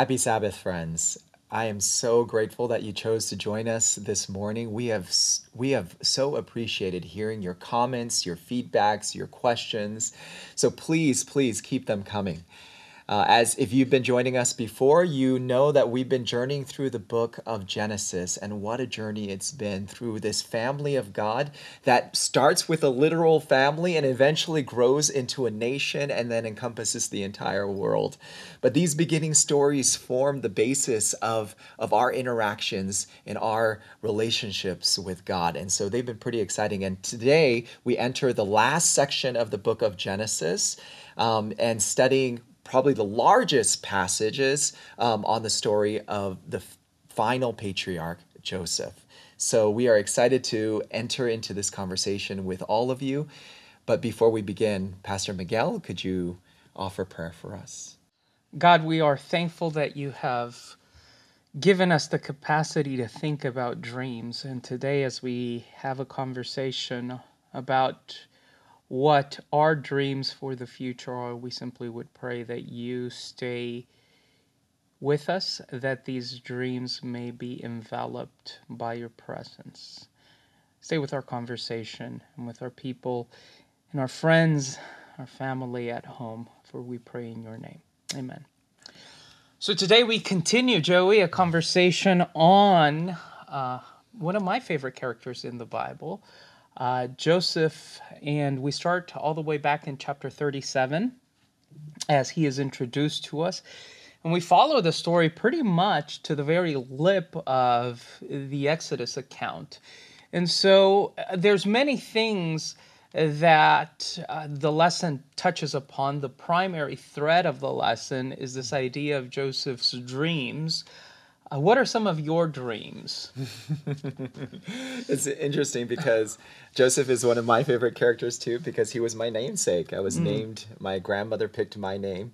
Happy Sabbath, friends. I am so grateful that you chose to join us this morning. We have we have so appreciated hearing your comments, your feedbacks, your questions. So please, please keep them coming. Uh, as if you've been joining us before, you know that we've been journeying through the book of Genesis, and what a journey it's been through this family of God that starts with a literal family and eventually grows into a nation and then encompasses the entire world. But these beginning stories form the basis of, of our interactions and our relationships with God. And so they've been pretty exciting. And today we enter the last section of the book of Genesis um, and studying probably the largest passages um, on the story of the final patriarch, Joseph. So we are excited to enter into this conversation with all of you. But before we begin, Pastor Miguel, could you offer prayer for us? God, we are thankful that you have given us the capacity to think about dreams. And today, as we have a conversation about what our dreams for the future are, we simply would pray that you stay with us, that these dreams may be enveloped by your presence. Stay with our conversation and with our people and our friends, our family at home, for we pray in your name. Amen. So today we continue, Joey, a conversation on uh, one of my favorite characters in the Bible, uh, Joseph, and we start all the way back in chapter 37 as he is introduced to us. And we follow the story pretty much to the very lip of the Exodus account. And so uh, there's many things that uh, the lesson touches upon. The primary thread of the lesson is this idea of Joseph's dreams uh, what are some of your dreams? it's interesting because Joseph is one of my favorite characters too because he was my namesake. I was mm. named, my grandmother picked my name,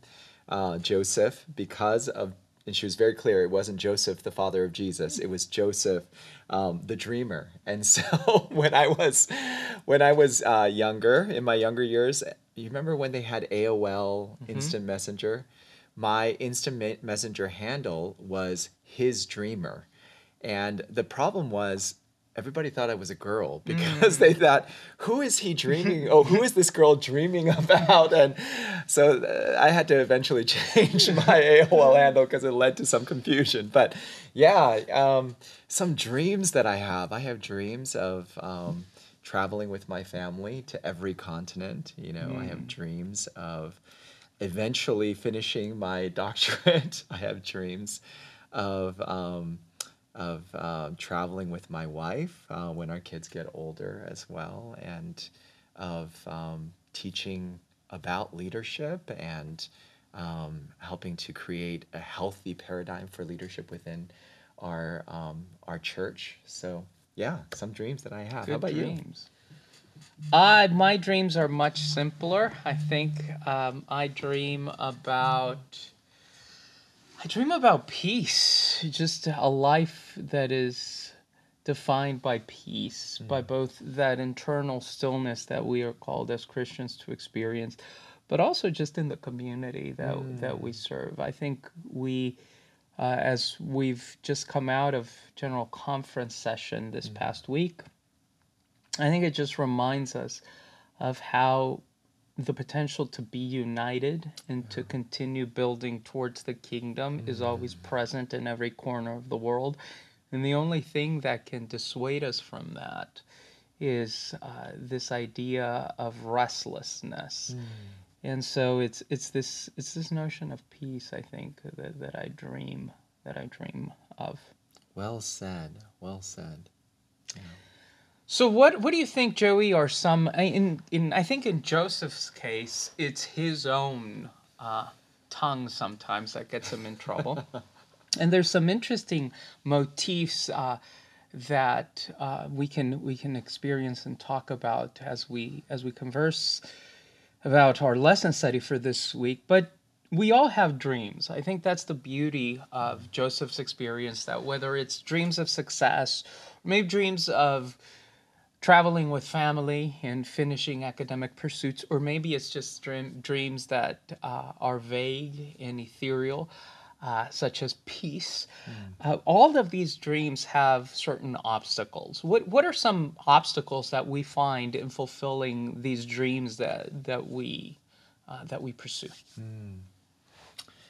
uh, Joseph, because of, and she was very clear, it wasn't Joseph, the father of Jesus, it was Joseph, um, the dreamer. And so when I was, when I was uh, younger, in my younger years, you remember when they had AOL mm-hmm. Instant Messenger? my instant messenger handle was his dreamer and the problem was everybody thought i was a girl because mm. they thought who is he dreaming oh who is this girl dreaming about and so uh, i had to eventually change my aol handle because it led to some confusion but yeah um, some dreams that i have i have dreams of um, traveling with my family to every continent you know mm. i have mm. dreams of eventually finishing my doctorate. I have dreams of um, of uh, traveling with my wife uh, when our kids get older as well, and of um, teaching about leadership and um, helping to create a healthy paradigm for leadership within our um, our church. So yeah, some dreams that I have. Good How about dreams. you? Uh, my dreams are much simpler. I think um, I dream about. I dream about peace, just a life that is defined by peace, mm. by both that internal stillness that we are called as Christians to experience, but also just in the community that mm. that we serve. I think we, uh, as we've just come out of general conference session this mm. past week, I think it just reminds us of how the potential to be united and to continue building towards the kingdom mm-hmm. is always mm. present in every corner of the world. And the only thing that can dissuade us from that is uh, this idea of restlessness. Mm. And so it's it's this it's this notion of peace, I think, that, that I dream that I dream of. Well said. Well said. Yeah. So what what do you think, Joey, are some in in I think in Joseph's case, it's his own uh, tongue sometimes that gets him in trouble, and there's some interesting motifs uh, that uh, we can we can experience and talk about as we as we converse about our lesson study for this week. But we all have dreams. I think that's the beauty of Joseph's experience. That whether it's dreams of success, maybe dreams of traveling with family and finishing academic pursuits, or maybe it's just dream, dreams that uh, are vague and ethereal. uh, such as peace. Uh, all of these dreams have certain obstacles. What what are some obstacles that we find in fulfilling these dreams that that we uh, that we pursue?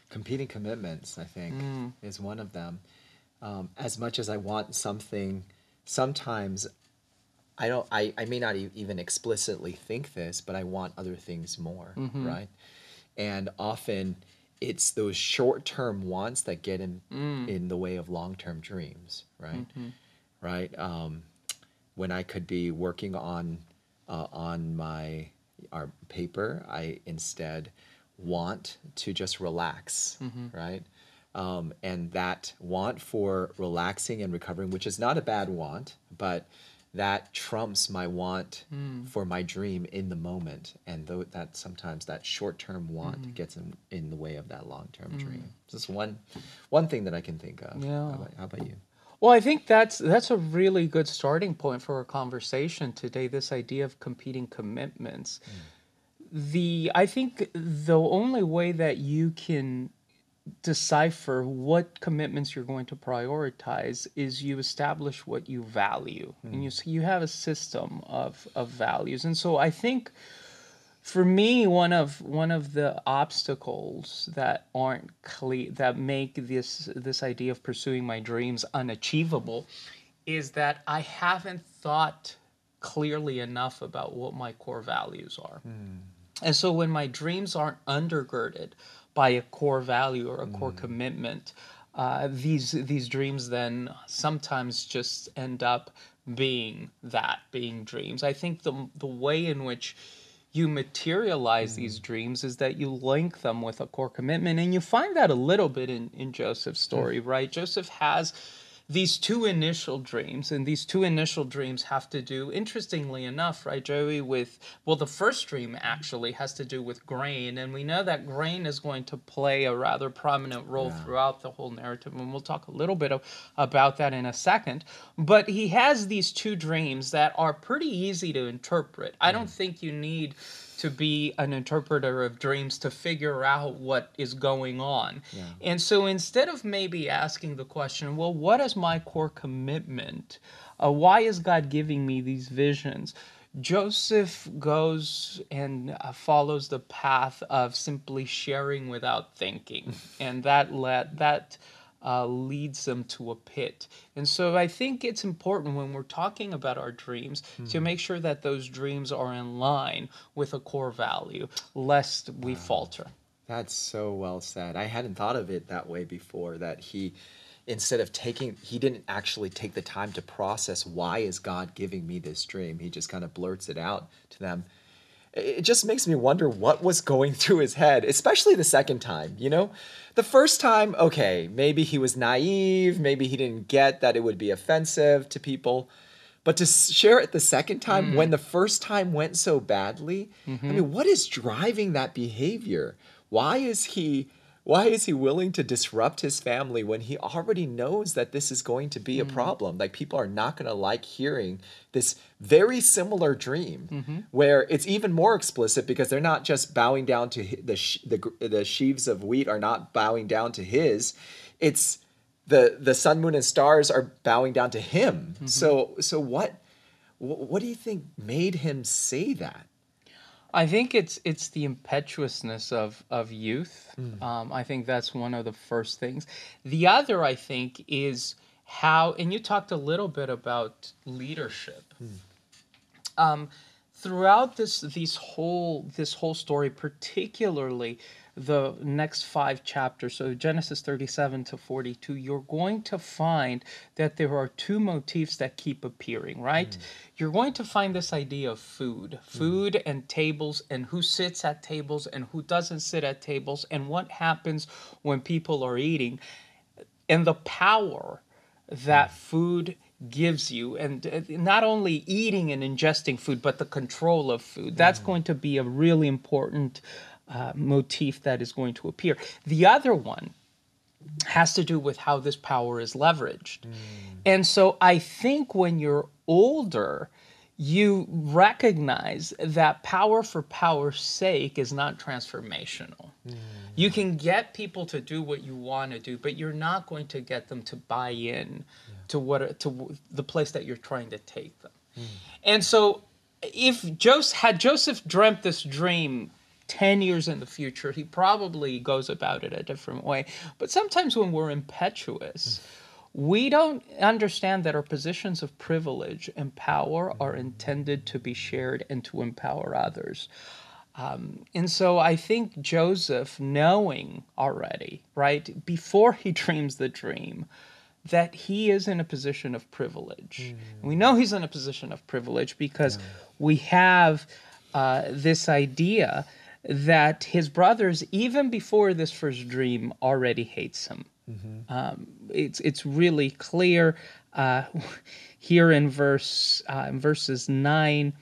competing commitments i think is one of them um, as much as i want something sometimes i don't i, I may not e- even explicitly think this but i want other things more right? And often it's those short-term wants that get in in the way of long-term dreams right? Right um, when I could be working on uh, on my our paper, I instead want to just relax, right? Um, and that want for relaxing and recovering, which is not a bad want, but that trumps my want hmm. for my dream in the moment, and though that sometimes that short-term want hmm. gets in, in the way of that long-term hmm. dream. Just one one thing that I can think of. Yeah. How about, how about you? Well, I think that's that's a really good starting point for our conversation today. This idea of competing commitments. The I think the only way that you can decipher what commitments you're going to prioritize is you establish what you value. And hmm. you you have a system of of values. And so i think for me one of one of the obstacles that aren't clear that make this this idea of pursuing my dreams unachievable is that i haven't thought clearly enough about what my core values are. Hmm. And so when my dreams aren't undergirded by a core value or a core mm. commitment, uh, these these dreams then sometimes just end up being that, being dreams. I think the the way in which you materialize mm. these dreams is that you link them with a core commitment and you find that a little bit in, in joseph's story mm. right? Joseph has these two initial dreams and these two initial dreams have to do interestingly enough right joey with well the first dream actually has to do with grain and we know that grain is going to play a rather prominent role throughout the whole narrative and we'll talk a little bit of, about that in a second but he has these two dreams that are pretty easy to interpret. I don't mm. think you need to be an interpreter of dreams to figure out what is going on. And so instead of maybe asking the question, well, what is my core commitment? Uh, why is God giving me these visions? Joseph goes and uh, follows the path of simply sharing without thinking, and that let that uh, leads them to a pit. And so I think it's important when we're talking about our dreams to make sure that those dreams are in line with a core value, lest we falter. That's so well said. I hadn't thought of it that way before. That he, instead of taking, he didn't actually take the time to process why is God giving me this dream. He just kind of blurts it out to them. It just makes me wonder what was going through his head, especially the second time. You know, the first time, okay, maybe he was naive, maybe he didn't get that it would be offensive to people. But to share it the second time when mm. the first time went so badly, I mm-hmm. mean, what is driving that behavior? Why is he why is he willing to disrupt his family when he already knows that this is going to be a mm-hmm. problem? Like people are not going to like hearing this very similar dream mm-hmm. where it's even more explicit because they're not just bowing down to the the the sheaves of wheat are not bowing down to his. It's the the sun moon and stars are bowing down to him. Mm-hmm. So so what what do you think made him say that I think it's it's the impetuousness of of youth. Um, I think that's one of the first things. The other, I think, is how, and you talked a little bit about leadership. Um, throughout this these whole this whole story, particularly the next five chapters, so Genesis 37 to 42, you're going to find that there are two motifs that keep appearing, right? Mm. You're going to find this idea of food, mm. food and tables, and who sits at tables and who doesn't sit at tables, and what happens when people are eating, and the power that mm. food gives you and uh, not only eating and ingesting food but the control of food. That's going to be a really important uh, motif that is going to appear the other one has to do with how this power is leveraged and so i think when you're older you recognize that power for power's sake is not transformational. Mm. You can get people to do what you want to do, but you're not going to get them to buy in yeah. to what to the place that you're trying to take them. Mm. And so if Joseph had Joseph dreamt this dream 10 years in the future, he probably goes about it a different way. But sometimes when we're impetuous, mm we don't understand that our positions of privilege and power are intended to be shared and to empower others. Um, and so I think Joseph, knowing already, right, before he dreams the dream, that he is in a position of privilege. Mm. We know he's in a position of privilege because yeah. we have uh, this idea that his brothers, even before this first dream, already hates him. Mm-hmm. Um, it's it's really clear uh, here in verse uh, in verses nine.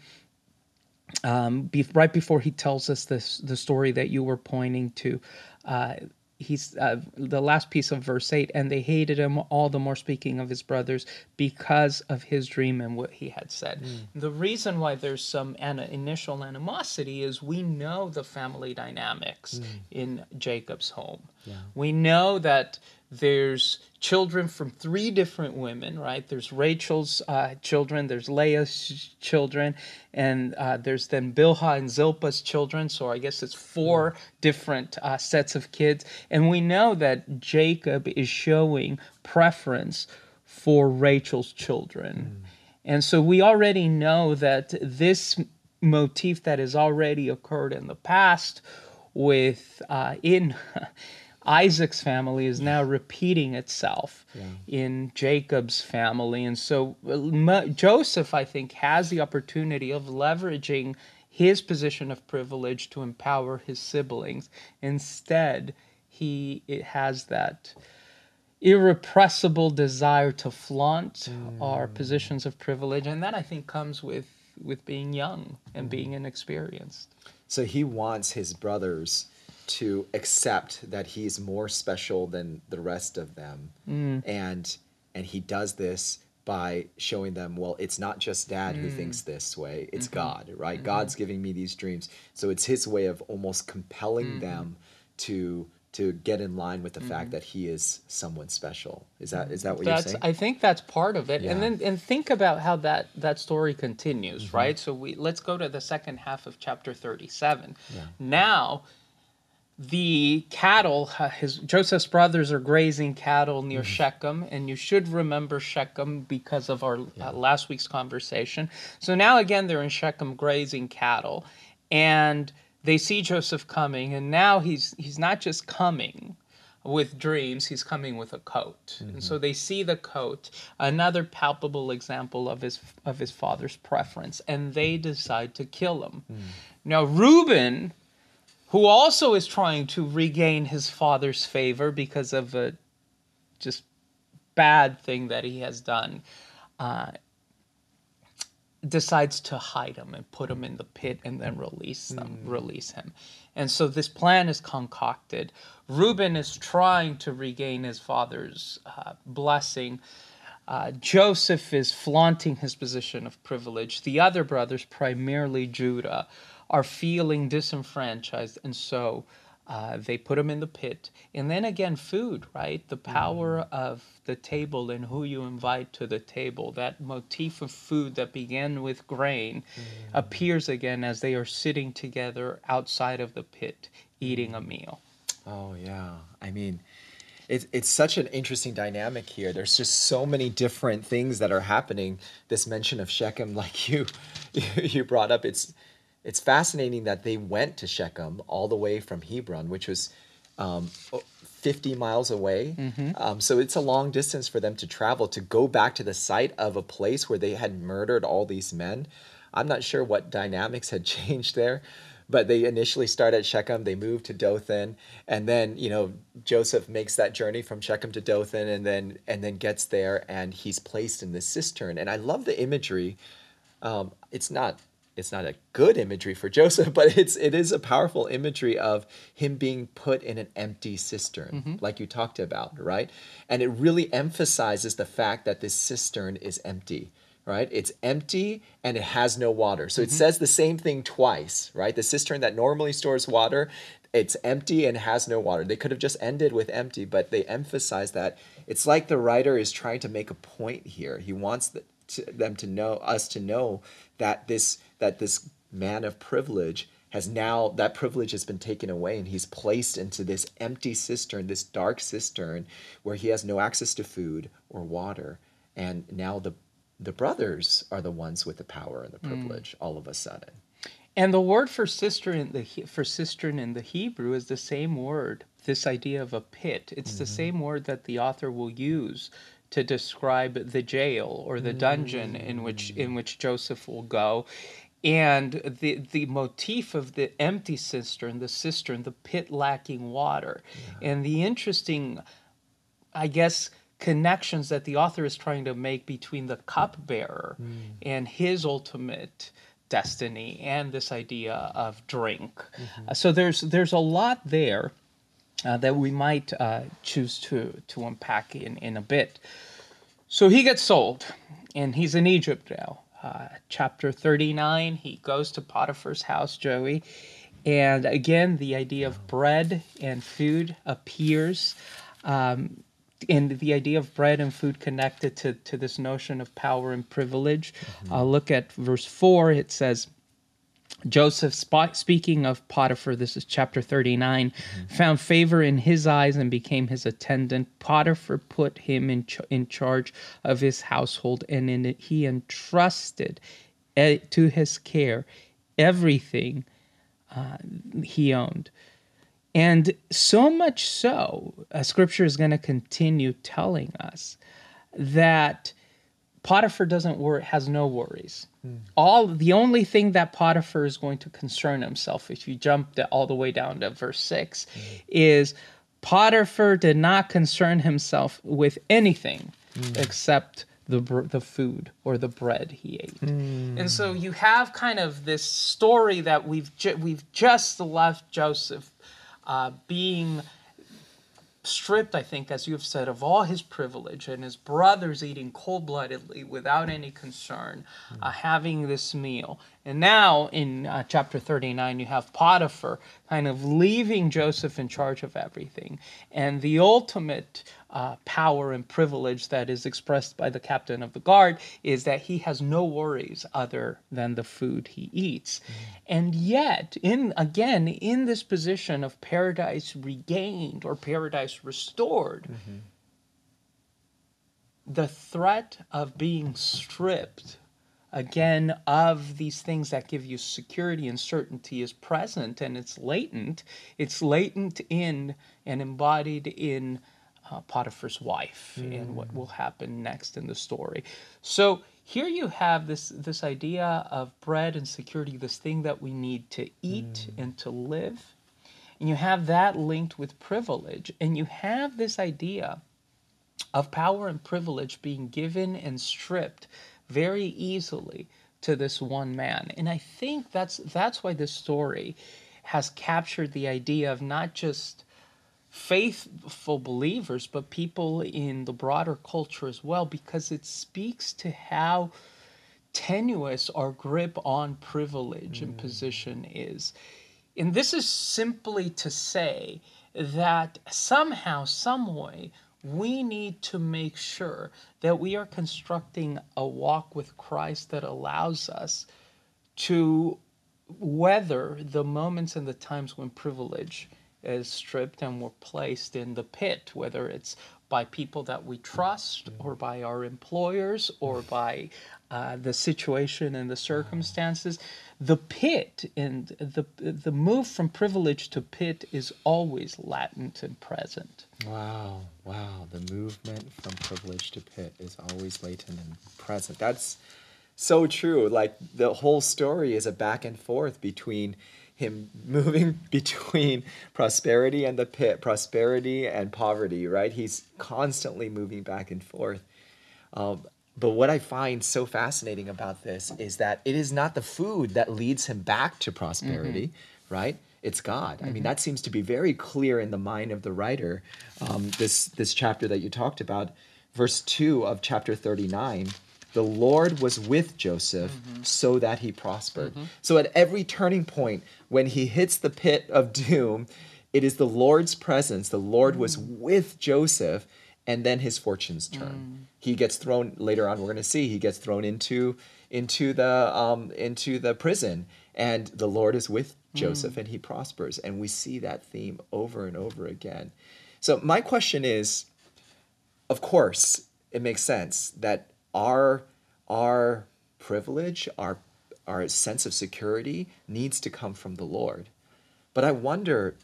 Um, be, right before he tells us this the story that you were pointing to, uh, he's uh, the last piece of verse 8 and they hated him all the more speaking of his brothers because of his dream and what he had said mm. the reason why there's some an- initial animosity is we know the family dynamics mm. in jacob's home yeah. we know that there's children from three different women, right? There's Rachel's uh, children, there's Leah's children, and uh, there's then Bilhah and Zilpah's children. So I guess it's four mm. different uh, sets of kids. And we know that Jacob is showing preference for Rachel's children. Mm. And so we already know that this motif that has already occurred in the past with uh, in Isaac's family is now repeating itself yeah. in Jacob's family. And so Joseph, I think, has the opportunity of leveraging his position of privilege to empower his siblings. Instead, he has that irrepressible desire to flaunt mm. our positions of privilege and that i think comes with with being young and mm. being inexperienced so he wants his brothers to accept that he's more special than the rest of them mm. and and he does this by showing them well it's not just dad mm. who thinks this way it's mm-hmm. god right mm-hmm. god's giving me these dreams so it's his way of almost compelling mm-hmm. them to to get in line with the fact mm-hmm. that he is someone special is that is that what that's, you're saying i think that's part of it yeah. and then and think about how that that story continues mm-hmm. right so we let's go to the second half of chapter 37 yeah. now the cattle, his Joseph's brothers are grazing cattle near mm-hmm. Shechem, and you should remember Shechem because of our uh, yeah. uh, last week's conversation. So now again, they're in Shechem grazing cattle, and they see Joseph coming, and now he's he's not just coming with dreams, he's coming with a coat, mm-hmm. and so they see the coat, another palpable example of his of his father's preference, and they decide to kill him. Mm. Now Reuben who also is trying to regain his father's favor because of a just bad thing that he has done, uh, decides to hide him and put him in the pit and then release them, mm. release him. And so this plan is concocted. Reuben is trying to regain his father's uh, blessing. Uh, Joseph is flaunting his position of privilege. The other brothers, primarily Judah, are feeling disenfranchised, and so uh, they put them in the pit. And then again, food, right? The power mm. of the table and who you invite to the table. That motif of food that began with grain mm. appears again as they are sitting together outside of the pit eating a mm. meal. Oh, yeah. I mean, it's it's such an interesting dynamic here. There's just so many different things that are happening. This mention of Shechem, like you you brought up, it's it's fascinating that they went to Shechem all the way from Hebron, which was um, 50 miles away. Mm-hmm. Um, so it's a long distance for them to travel to go back to the site of a place where they had murdered all these men. I'm not sure what dynamics had changed there, but they initially start at Shechem, they move to Dothan, and then you know Joseph makes that journey from Shechem to Dothan, and then and then gets there, and he's placed in the cistern. And I love the imagery. Um, it's not it's not a good imagery for Joseph, but it's it is a powerful imagery of him being put in an empty cistern, mm-hmm. like you talked about, right? And it really emphasizes the fact that this cistern is empty. right? It's empty and it has no water. So it Mm-hmm. says the same thing twice, right? The cistern that normally stores water, it's empty and has no water. They could have just ended with empty, but they emphasize that it's like the writer is trying to make a point here. He wants the, to, them to know us to know that this that this man of privilege has now that privilege has been taken away and he's placed into this empty cistern, this dark cistern where he has no access to food or water. And now the the brothers are the ones with the power and the hmm. privilege all of a sudden. And the word for cistern in the for cistern in the Hebrew is the same word. This idea of a pit. It's the mm-hmm. same word that the author will use to describe the jail or the dungeon in which mm. in which Joseph will go. And the the motif of the empty cistern, the cistern, the pit lacking water. And the interesting I guess, connections that the author is trying to make between the cupbearer and his ultimate destiny and this idea of drink. Uh, so there's there's a lot there uh, that we might uh, choose to to unpack in in a bit. So he gets sold, and he's in Egypt now. Uh, chapter 39, he goes to Potiphar's house, Joey. And again, the idea of bread and food appears. Um, and the idea of bread and food connected to, to this notion of power and privilege. Uh, look at verse 4. It says, Joseph, sp- speaking of Potiphar, this is chapter 39, found favor in his eyes and became his attendant. Potiphar put him in, ch- in charge of his household, and in it he entrusted to his care everything uh, he owned. And so much so, uh, scripture is going to continue telling us that Potiphar doesn't worry, has no worries. Hmm. All the only thing that Potiphar is going to concern himself, if you jump the, all the way down to verse 6 hmm. is Potiphar did not concern himself with anything hmm. except the br- the food or the bread he ate. And so you have kind of this story that we've ju- we've just left Joseph uh, being stripped, I think, as you have said, of all his privilege, and his brothers eating cold bloodedly without any concern, uh, having this meal. And now in uh, chapter 39, you have Potiphar kind of leaving Joseph in charge of everything. And the ultimate uh, power and privilege that is expressed by the captain of the guard is that he has no worries other than the food he eats. And yet, in again, in this position of paradise regained or paradise restored, the threat of being stripped again of these things that give you security and certainty is present and it's latent. It's latent in and embodied in uh, potiphar's wife and what will happen next in the story. So here you have this this idea of bread and security this thing that we need to eat and to live. And you have that linked with privilege. And you have this idea of power and privilege being given and stripped very easily to this one man. And I think that's that's why this story has captured the idea of not just faithful believers but people in the broader culture as well because it speaks to how tenuous our grip on privilege and mm. position is. And this is simply to say that somehow, some way, we need to make sure that we are constructing a walk with Christ that allows us to weather the moments and the times when privilege is stripped and we're placed in the pit, whether it's by people that we trust or by our employers or by uh, the situation and the circumstances. The pit and the the move from privilege to pit is always latent and present. Wow, wow. The movement from privilege to pit is always latent and present. That's so true. Like the whole story is a back and forth between him moving between prosperity and the pit, prosperity and poverty, right? He's constantly moving back and forth. Um, but what I find so fascinating about this is that it is not the food that leads him back to prosperity, right? It's God. I mean, that seems to be very clear in the mind of the writer. Um, this this chapter that you talked about, verse two of chapter thirty nine, the Lord was with Joseph mm-hmm. so that he prospered. Mm-hmm. So at every turning point, when he hits the pit of doom, it is the Lord's presence. The Lord was mm. with Joseph, and then his fortunes turn. Mm. He gets thrown later on. We're going to see he gets thrown into into the um, into the prison, and the Lord is with mm. Joseph, and he prospers. And we see that theme over and over again. So my question is, of course, it makes sense that our our privilege, our our sense of security needs to come from the Lord. But I wonder,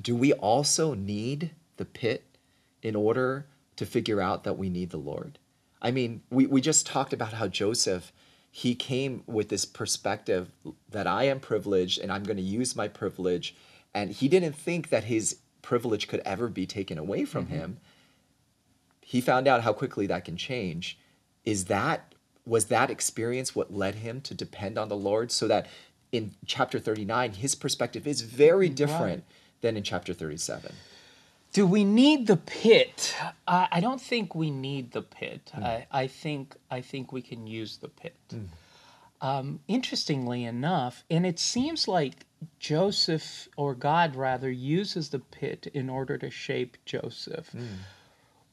do we also need the pit in order to figure out that we need the Lord? I mean, we, we just talked about how Joseph, he came with this perspective that I am privileged and I'm going to use my privilege. And he didn't think that his privilege could ever be taken away from mm-hmm. him. He found out how quickly that can change. Is that was that experience what led him to depend on the Lord so that in chapter 39 his perspective is very different than in chapter 37. Do we need the pit? I, I don't think we need the pit. Hmm. I, I think I think we can use the pit. Hmm. Um, interestingly enough, and it seems like Joseph, or God rather, uses the pit in order to shape Joseph. Hmm.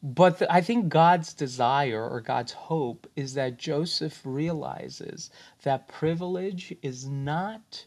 But the, I think God's desire or God's hope is that Joseph realizes that privilege is not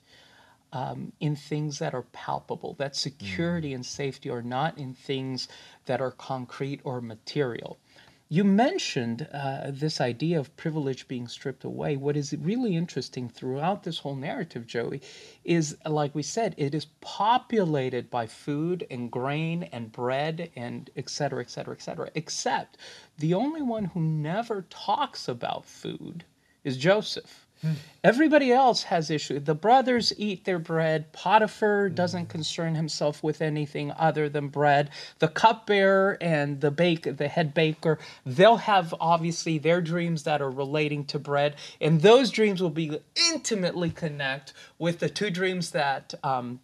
um, in things that are palpable, that security and safety are not in things that are concrete or material. You mentioned uh, this idea of privilege being stripped away. What is really interesting throughout this whole narrative, Joey, is like we said, it is populated by food and grain and bread and et cetera, et cetera, et cetera. Except the only one who never talks about food is Joseph. Hmm. Everybody else has issue. The brothers eat their bread. Potiphar hmm. doesn't concern himself with anything other than bread. The cupbearer and the bake, the head baker, they'll have obviously their dreams that are relating to bread, and those dreams will be intimately connect with the two dreams that um,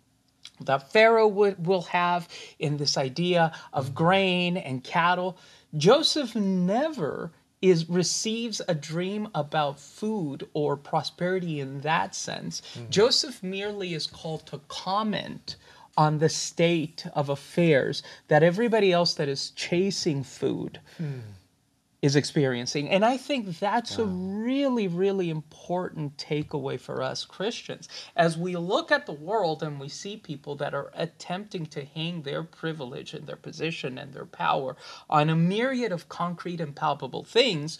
that Pharaoh would, will have in this idea of hmm. grain and cattle. Joseph never is receives a dream about food or prosperity in that sense. Mm-hmm. Joseph merely is called to comment on the state of affairs that everybody else that is chasing food hmm. Is experiencing. And I think that's a really, really important takeaway for us Christians. As we look at the world and we see people that are attempting to hang their privilege and their position and their power on a myriad of concrete and palpable things.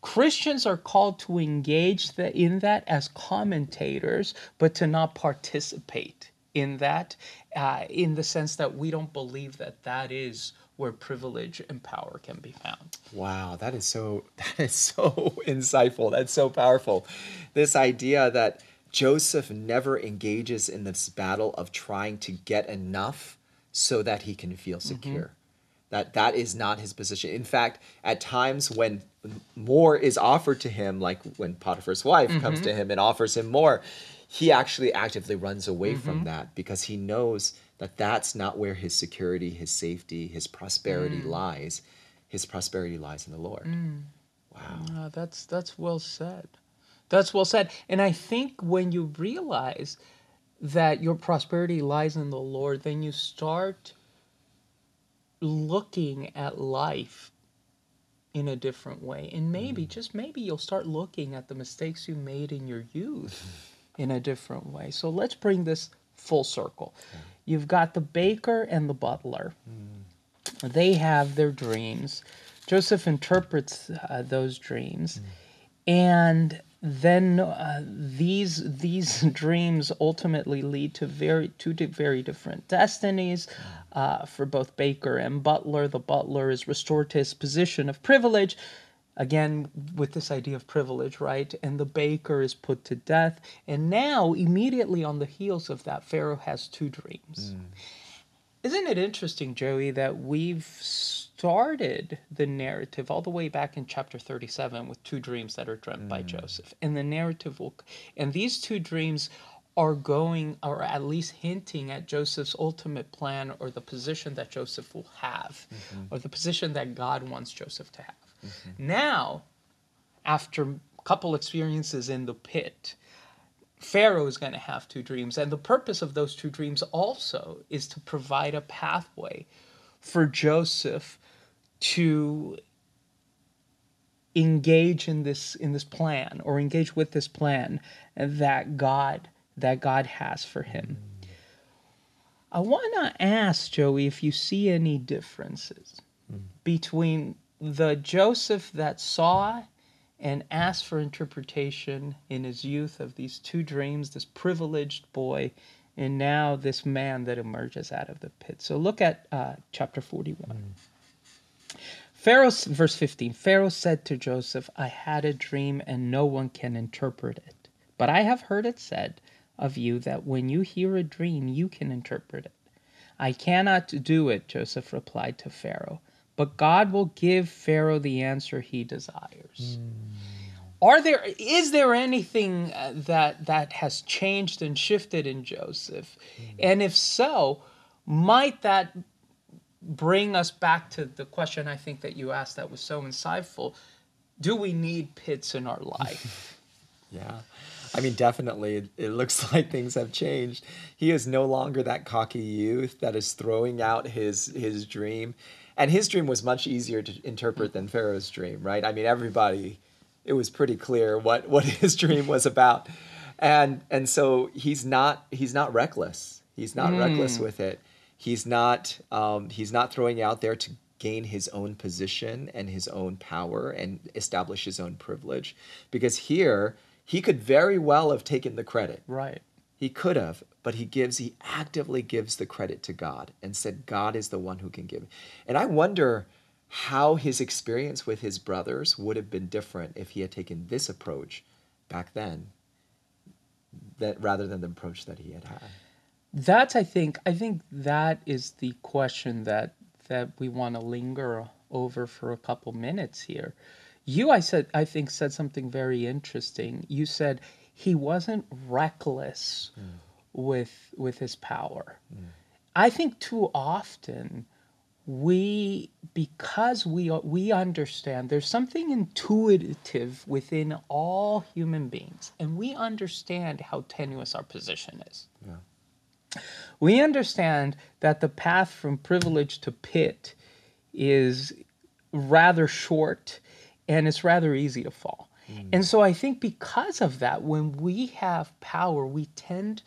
Christians are called to engage the, in that as commentators, but to not participate in that, uh, in the sense that we don't believe that that is where privilege and power can be found. Wow, that is so that is so insightful. That's so powerful. This idea that Joseph never engages in this battle of trying to get enough so that he can feel mm-hmm. secure. That that is not his position. In fact, at times when more is offered to him, like when Potiphar's wife mm-hmm. comes to him and offers him more, he actually actively runs away from mm-hmm. that because he knows that that's not where his security, his safety, his prosperity mm. lies. His prosperity lies in the Lord. Mm. Wow. Uh, that's that's well said. That's well said. And I think when you realize that your prosperity lies in the Lord, then you start looking at life in a different way. And maybe, mm. just maybe, you'll start looking at the mistakes you made in your youth in a different way. So let's bring this full circle. You've got the baker and the butler. They have their dreams. Joseph interprets uh, those dreams. And then uh, these these dreams ultimately lead to very two very different destinies uh, for both Baker and Butler. The Butler is restored to his position of privilege, again with this idea of privilege, right? And the Baker is put to death. And now, immediately on the heels of that, Pharaoh has two dreams. Mm. Isn't it interesting, Joey, that we've started the narrative all the way back in chapter 37 with two dreams that are dreamt by mm. Joseph? And the narrative will, and these two dreams are going, or at least hinting at Joseph's ultimate plan or the position that Joseph will have, mm-hmm. or the position that God wants Joseph to have. Mm-hmm. Now, after a couple experiences in the pit, Pharaoh is going to have two dreams. And the purpose of those two dreams also is to provide a pathway for Joseph to engage in this in this plan or engage with this plan that God that God has for him. Mm. I want to ask Joey if you see any differences mm. between the Joseph that saw and asked for interpretation in his youth of these two dreams, this privileged boy, and now this man that emerges out of the pit. So look at uh, chapter 41. Mm. Pharaoh, verse 15 Pharaoh said to Joseph, I had a dream and no one can interpret it. But I have heard it said of you that when you hear a dream, you can interpret it. I cannot do it, Joseph replied to Pharaoh, but God will give Pharaoh the answer he desires. Mm. Are there is there anything uh, that that has changed and shifted in Joseph? Mm. And if so, might that bring us back to the question I think that you asked that was so insightful. Do we need pits in our life? yeah. I mean, definitely, it, it, looks like things have changed. He is no longer that cocky youth that is throwing out his his dream, and his dream was much easier to interpret than Pharaoh's dream, right? I mean, everybody, it was pretty clear what what his dream was about, and and so he's not he's not reckless. He's not mm. reckless with it. He's not um, he's not throwing out there to gain his own position and his own power and establish his own privilege, because here he could very well have taken the credit. Right. He could have, but he gives, he actively gives the credit to God and said, God is the one who can give. And I wonder how his experience with his brothers would have been different if he had taken this approach back then that rather than the approach that he had had. That's I think I think that is the question that that we want to linger over for a couple minutes here you, I said, I think said something very interesting. You said he wasn't reckless mm. With with his power. Mm. I think too often we because we we understand there's something intuitive within all human beings and we understand how tenuous our position is yeah. we understand that the path from privilege to pit is rather short and it's rather easy to fall. Mm. And so I think because of that, when we have power, we tend to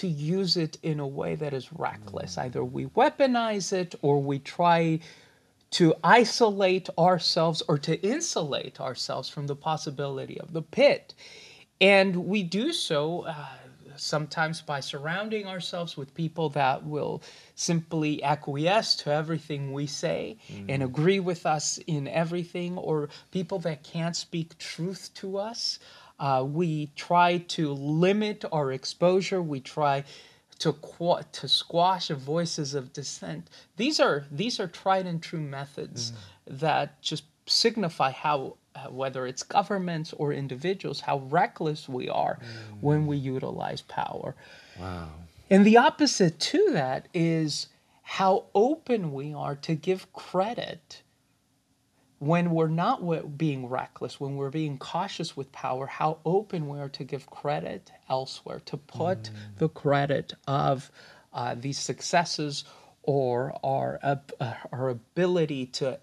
use it in a way that is reckless. Mm. Either we weaponize it or we try to isolate ourselves or to insulate ourselves from the possibility of the pit. And we do so. Uh, sometimes by surrounding ourselves with people that will simply acquiesce to everything we say mm. and agree with us in everything, or people that can't speak truth to us. Uh, we try to limit our exposure. We try to qu- to squash voices of dissent. These are these are tried and true methods mm. that just signify how uh, whether it's governments or individuals, how reckless we are mm. when we utilize power. Wow. And the opposite to that is how open we are to give credit when we're not being reckless, when we're being cautious with power, how open we are to give credit elsewhere, to put mm. the credit of uh, these successes or our, uh, our ability to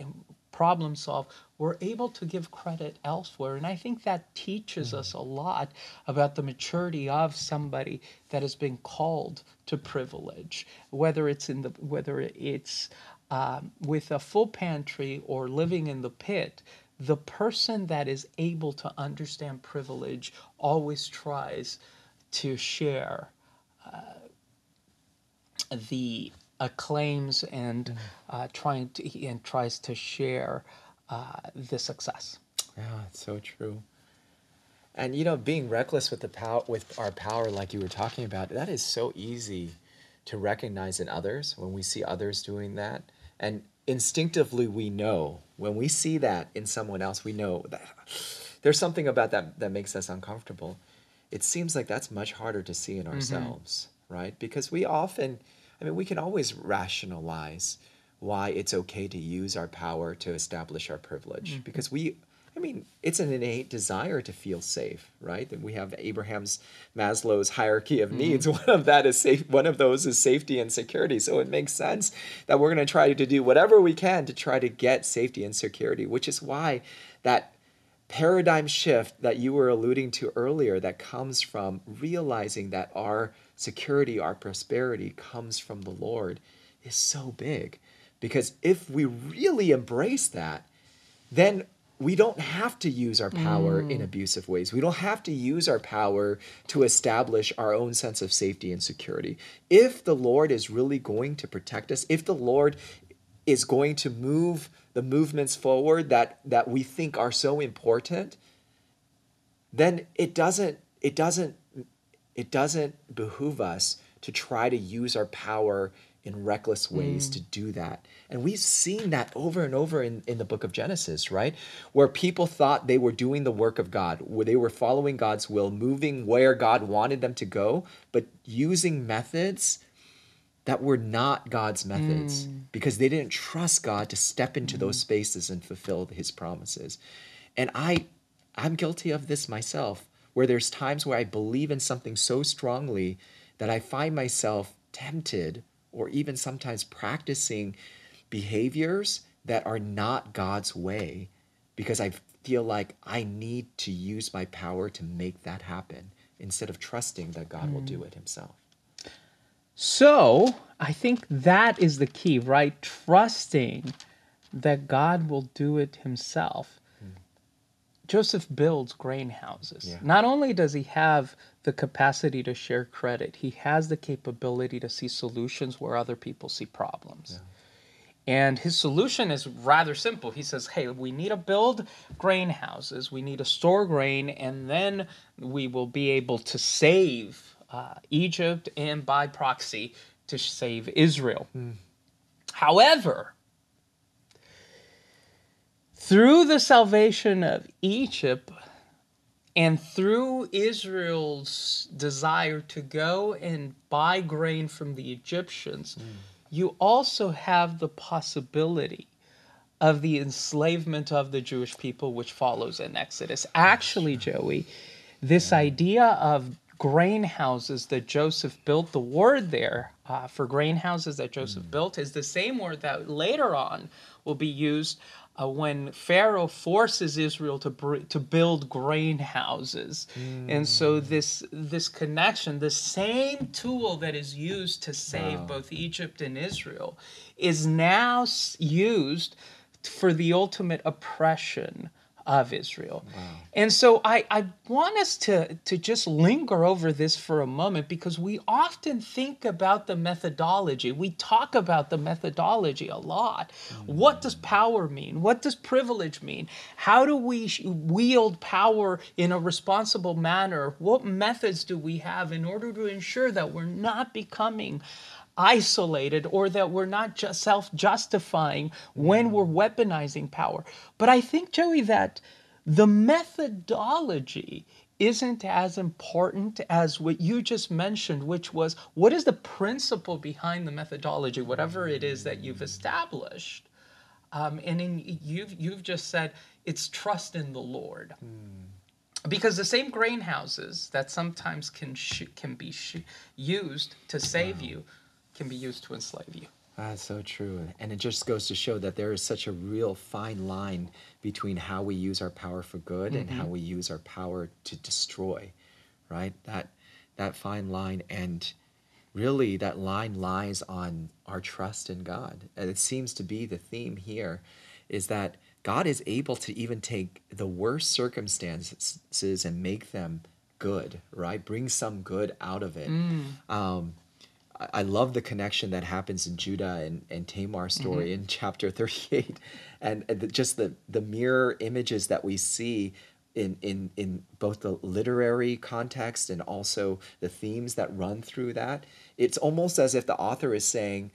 problem solve, we're able to give credit elsewhere. And I think that teaches us a lot about the maturity of somebody that has been called to privilege, whether it's in the whether it's um, with a full pantry or living in the pit. The person that is able to understand privilege always tries to share uh, the acclaims and mm. uh, trying to and tries to share uh, the success. Yeah, it's so true. And you know, being reckless with the power with our power, like you were talking about, that is so easy to recognize in others when we see others doing that, and instinctively we know when we see that in someone else, we know that there's something about that that makes us uncomfortable. It seems like that's much harder to see in mm-hmm. ourselves, mm-hmm. right? Because we often I mean, we can always rationalize why it's okay to use our power to establish our privilege mm-hmm. because we I mean, it's an innate desire to feel safe, right? And we have Abraham's Maslow's hierarchy of needs. Mm-hmm. One of that is safe. One of those is safety and security. So it makes sense that we're going to try to do whatever we can to try to get safety and security, which is why that paradigm shift that you were alluding to earlier that comes from realizing that our security, our prosperity comes from the Lord is so big. Because if we really embrace that, then we don't have to use our power mm. in abusive ways. We don't have to use our power to establish our own sense of safety and security. If the Lord is really going to protect us, if the Lord is going to move the movements forward that that we think are so important, then it doesn't it doesn't it doesn't behoove us to try to use our power in reckless ways mm. to do that. And we've seen that over and over in, in the book of Genesis, right? Where people thought they were doing the work of God, where they were following God's will, moving where God wanted them to go, but using methods that were not God's methods mm. because they didn't trust God to step into mm. those spaces and fulfill his promises. And I I'm guilty of this myself, where there's times where I believe in something so strongly that I find myself tempted or even sometimes practicing behaviors that are not God's way because I feel like I need to use my power to make that happen instead of trusting that God mm. will do hmm. it himself. So, I think that is the key, right? Trusting that God will do it himself. Mm. Joseph builds grain houses. Yeah. Not only does he have the capacity to share credit. He has the capability to see solutions where other people see problems. Yeah. And his solution is rather simple. He says, hey, we need to build grain houses, we need to store grain, and then we will be able to save uh, Egypt and by proxy to save Israel. Mm. However, through the salvation of Egypt, and through Israel's desire to go and buy grain from the Egyptians, mm. you also have the possibility of the enslavement of the Jewish people, which follows in Exodus. Actually, Joey, this idea of grain houses that Joseph built, the word there uh, for grain houses that Joseph mm. built is the same word that later on will be used uh, when Pharaoh forces Israel to br- to build grain houses, mm. and so this this connection, the same tool that is used to save wow. both Egypt and Israel, is now used for the ultimate oppression of Israel. Wow. And so I, I want us to, to just linger over this for a moment because we often think about the methodology. We talk about the methodology a lot. Mm. What does power mean? What does privilege mean? How do we wield power in a responsible manner? What methods do we have in order to ensure that we're not becoming isolated or that we're not just self justifying when we're weaponizing power. But I think, Joey, that the methodology isn't as important as what you just mentioned, which was what is the principle behind the methodology, whatever it is that you've established. Um, and in, you've, you've just said it's trust in the Lord. Hmm. Because the same grain houses that sometimes can sh- can be sh- used to save wow. you can be used to enslave you. That's so true. And it just goes to show that there is such a real fine line between how we use our power for good mm-hmm. and how mm-hmm. we use our power to destroy, right? That that fine line and really that line lies on our trust in God. And it seems to be the theme here is that God is able to even take the worst circumstances and make them good, right? Bring some good out of it. Mm. Um, I love the connection that happens in Judah and, and Tamar story mm-hmm. in chapter 38 and, and the, just the, the mirror images that we see in, in, in both the literary context and also the themes that run through that. It's almost as if the author is saying,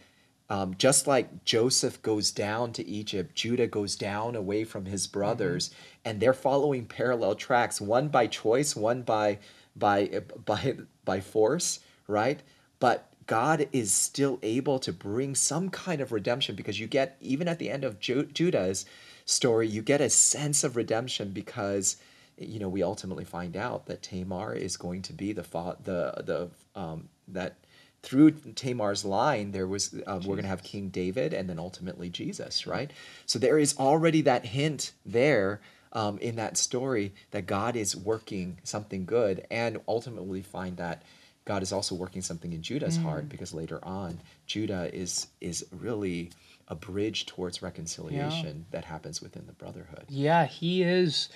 um, just like Joseph goes down to Egypt, Judah goes down away from his brothers, mm-hmm. and they're following parallel tracks, one by choice, one by by by by force, right? But God is still able to bring some kind of redemption because you get, even at the end of Ju- Judah's story, you get a sense of redemption because, you know, we ultimately find out that Tamar is going to be the, fa- the, the, um, that through Tamar's line, there was, uh, we're going to have King David and then ultimately Jesus, right? So there is already that hint there um, in that story that God is working something good and ultimately find that God is also working something in Judah's heart mm. because later on, Judah is is really a bridge towards reconciliation that happens within the brotherhood. Yeah, he is.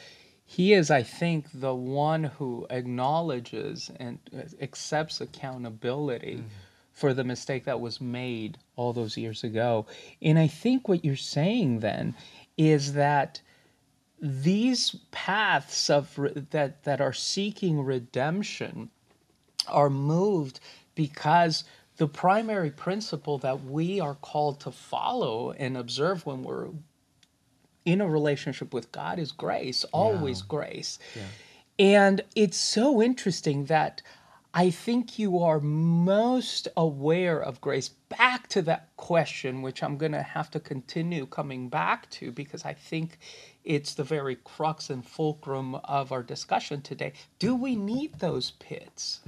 He is, I think, the one who acknowledges and accepts accountability mm. for the mistake that was made all those years ago. And I think what you're saying then is that these paths of re- that that are seeking redemption are moved because the primary principle that we are called to follow and observe when we're in a relationship with God is grace, always grace. And it's so interesting that I think you are most aware of grace. Back to that question, which I'm going to have to continue coming back to because I think it's the very crux and fulcrum of our discussion today. Do we need those pits?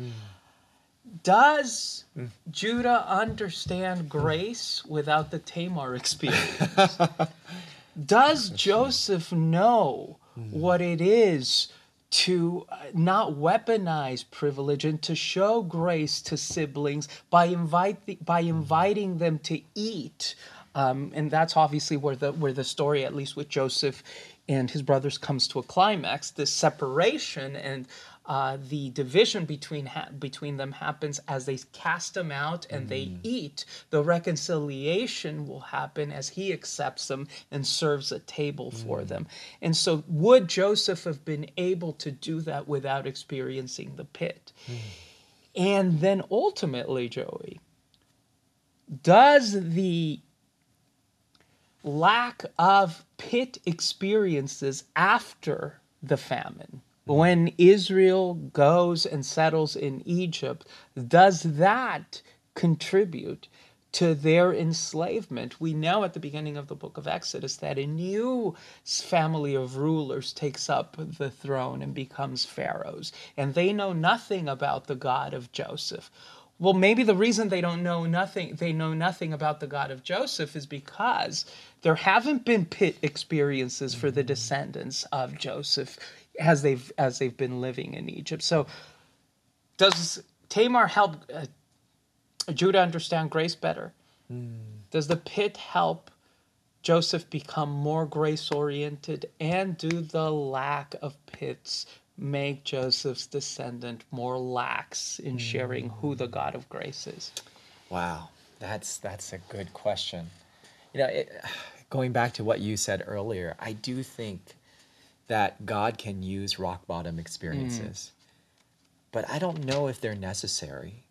Does Judah understand grace without the Tamar experience? Does Joseph know what it is to uh, not weaponize privilege and to show grace to siblings by invite by inviting them to eat? Um, and that's obviously where the where the story, at least with Joseph and his brothers, comes to a climax. This separation and uh, the division between ha- between them happens as they cast them out and they mm. eat. The reconciliation will happen as he accepts them and serves a table for mm. them. And so, would Joseph have been able to do that without experiencing the pit? Hmm. And then ultimately, Joey, does the lack of pit experiences after the famine mm-hmm. when Israel goes and settles in Egypt, does that contribute to their enslavement? We know at the beginning of the book of Exodus that a new family of rulers takes up the throne and becomes pharaohs, and they know nothing about the God of Joseph. Well, maybe the reason they don't know nothing, they know nothing about the God of Joseph is because there haven't been pit experiences for the descendants of Joseph as they've as they've been living in Egypt. So, does Tamar help uh, Judah understand grace better? Does the pit help Joseph become more grace oriented? And do the lack of pits make Joseph's descendant more lax in sharing who the mm. God of grace is? Wow, that's that's a good question. You know, it, going back to what you said earlier, I do think that God can use rock bottom experiences, mm. but I don't know if they're necessary,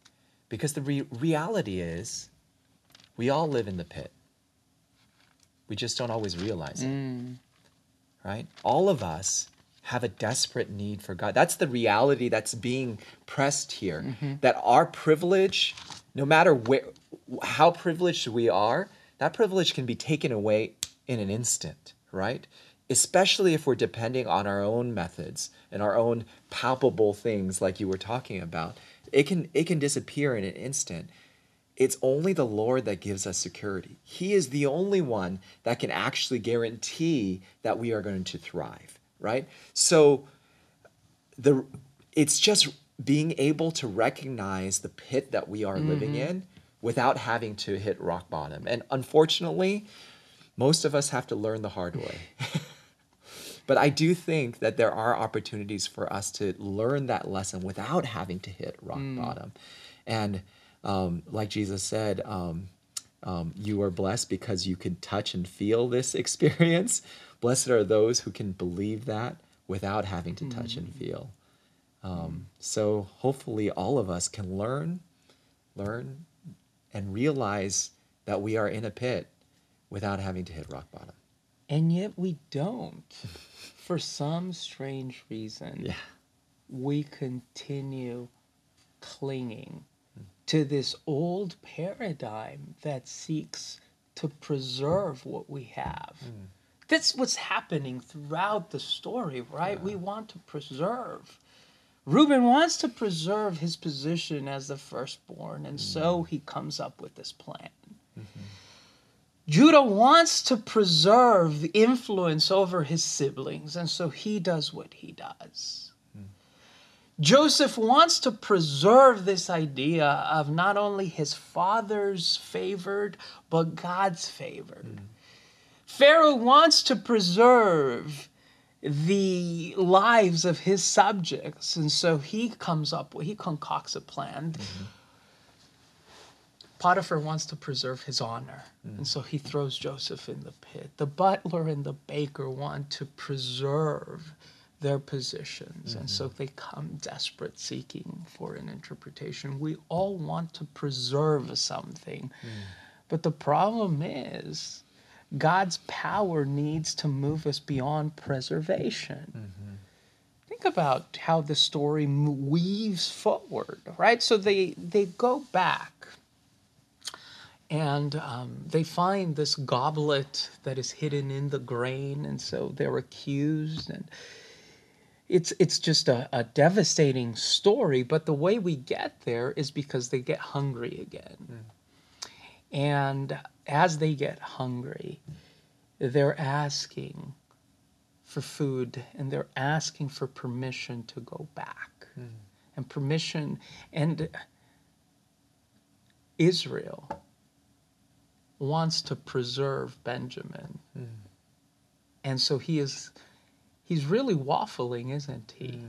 because the re- reality is, we all live in the pit. We just don't always realize it, mm. right? All of us have a desperate need for God. That's the reality that's being pressed here. Mm-hmm. That our privilege, no matter where, how privileged we are, that privilege can be taken away in an instant, right? Especially if we're depending on our own methods and our own palpable things, like you were talking about. It can it can disappear in an instant. It's only the Lord that gives us security. He is the only one that can actually guarantee that we are going to thrive, right? So the it's just being able to recognize the pit that we are living in without having to hit rock bottom. And unfortunately, most of us have to learn the hard way. but I do think that there are opportunities for us to learn that lesson without having to hit rock bottom. And um, like Jesus said, um, um, you are blessed because you can touch and feel this experience. Blessed are those who can believe that without having to touch and feel. Um, so hopefully, all of us can learn, learn, and realize that we are in a pit without having to hit rock bottom. And yet we don't. For some strange reason, Yeah. we continue clinging to this old paradigm that seeks to preserve what we have. Mm. That's what's happening throughout the story, right? Yeah. We want to preserve. Reuben wants to preserve his position as the firstborn, and mm. so he comes up with this plan. Mm-hmm. Judah wants to preserve the influence over his siblings, and so he does what he does. Mm. Joseph wants to preserve this idea of not only his father's favored, but God's favored. Mm. Pharaoh wants to preserve the lives of his subjects, and so he comes up with, he concocts a plan. Mm-hmm. Potiphar wants to preserve his honor, mm. and so he throws Joseph in the pit. The butler and the baker want to preserve their positions, mm-hmm. and so mm-hmm. they come desperate seeking for an interpretation. We all want to preserve something, mm. but the problem is God's power needs to move us beyond preservation. Mm-hmm. Think about how the story weaves forward, right? So they they go back and um, they find this goblet that is hidden in the grain, and so they're accused and it's it's just a, a, devastating story but the way we get there is because they get hungry again mm. and as they get hungry they're asking for food and they're asking for permission to go back mm. and permission and israel wants to preserve Benjamin. Mm. And so he is he's really waffling, isn't he? Mm.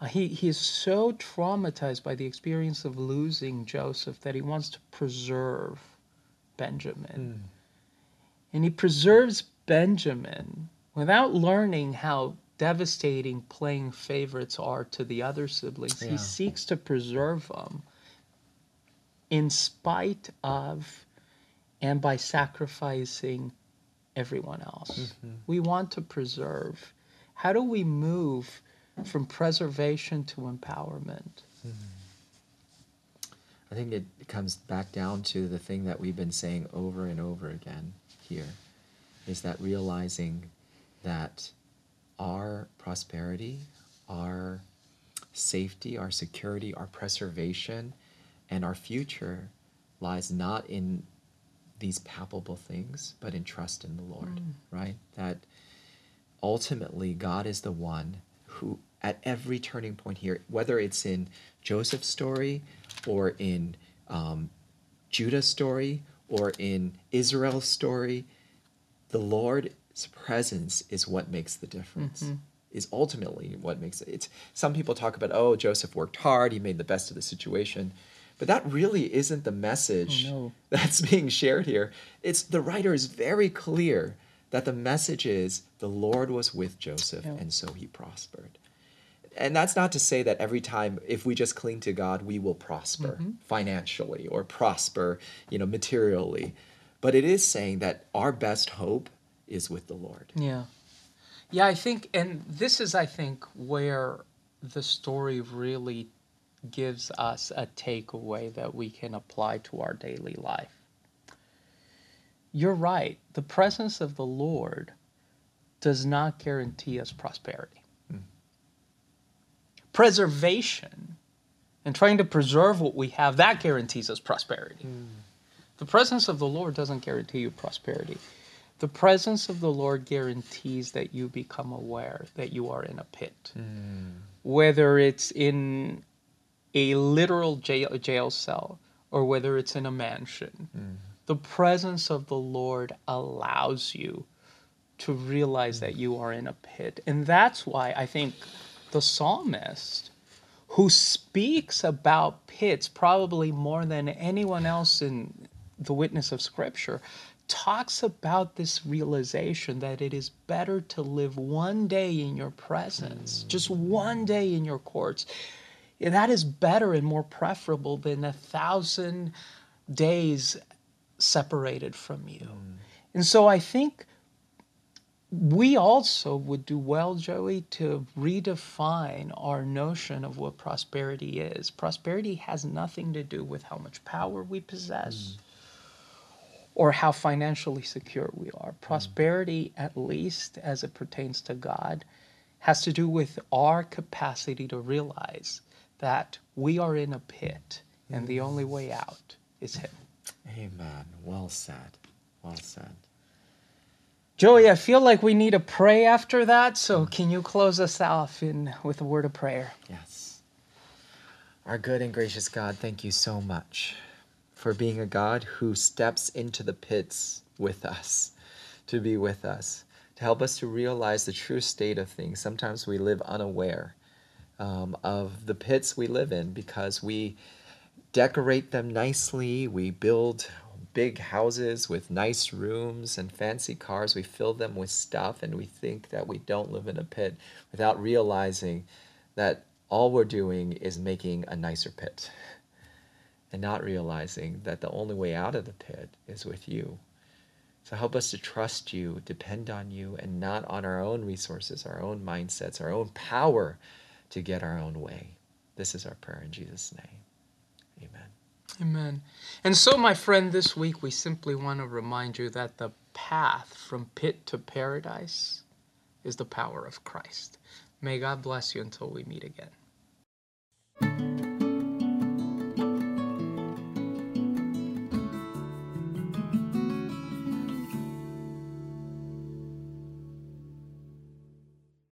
Uh, he he is so traumatized by the experience of losing Joseph that he wants to preserve Benjamin. Mm. And he preserves Benjamin without learning how devastating playing favorites are to the other siblings. Yeah. He seeks to preserve them in spite of and by sacrificing everyone else. Mm-hmm. We want to preserve. How do we move from preservation to empowerment? Mm-hmm. I think it comes back down to the thing that we've been saying over and over again here is that realizing that our prosperity, our safety, our security, our preservation, and our future lies not in these palpable things, but in trust in the Lord, mm. right? That ultimately God is the one who, at every turning point here, whether it's in Joseph's story or in um, Judah's story or in Israel's story, the Lord's presence is what makes the difference. Mm-hmm. Is ultimately what makes it. It's some people talk about, oh, Joseph worked hard, he made the best of the situation. But that really isn't the message oh, no. that's being shared here. It's the writer is very clear that the message is the Lord was with Joseph yeah. and so he prospered. And that's not to say that every time if we just cling to God we will prosper mm-hmm. financially or prosper, you know, materially. But it is saying that our best hope is with the Lord. Yeah. Yeah, I think and this is I think where the story really gives us a takeaway that we can apply to our daily life. You're right, the presence of the Lord does not guarantee us prosperity. Preservation and trying to preserve what we have, that guarantees us prosperity. Mm. The presence of the Lord doesn't guarantee you prosperity. The presence of the Lord guarantees that you become aware that you are in a pit. Mm. Whether it's in a literal jail, jail cell or whether it's in a mansion, mm. the presence of the Lord allows you to realize that you are in a pit. And that's why I think the psalmist, who speaks about pits probably more than anyone else in the witness of Scripture, talks about this realization that it is better to live one day in your presence, just one day in your courts, that is better and more preferable than a thousand days separated from you. Mm. And so I think we also would do well, Joey, to redefine our notion of what prosperity is. Prosperity has nothing to do with how much power we possess. Mm or how financially secure we are. Prosperity, at least as it pertains to God, has to do with our capacity to realize that we are in a pit and the only way out is Him. Amen. Well said. Well said. Joey, I feel like we need to pray after that, so can you close us off in with a word of prayer? Yes. Our good and gracious God, thank you so much for being a God who steps into the pits with us, to be with us, to help us to realize the true state of things. Sometimes we live unaware um, of the pits we live in because we decorate them nicely, we build big houses with nice rooms and fancy cars. We fill them with stuff and we think that we don't live in a pit without realizing that all we're doing is making a nicer pit and not realizing that the only way out of the pit is with you. So help us to trust you, depend on you, and not on our own resources, our own mindsets, our own power to get our own way. This is our prayer in Jesus' name. Amen. And so, my friend, this week we simply want to remind you that the path from pit to paradise is the power of Christ. May God bless you until we meet again.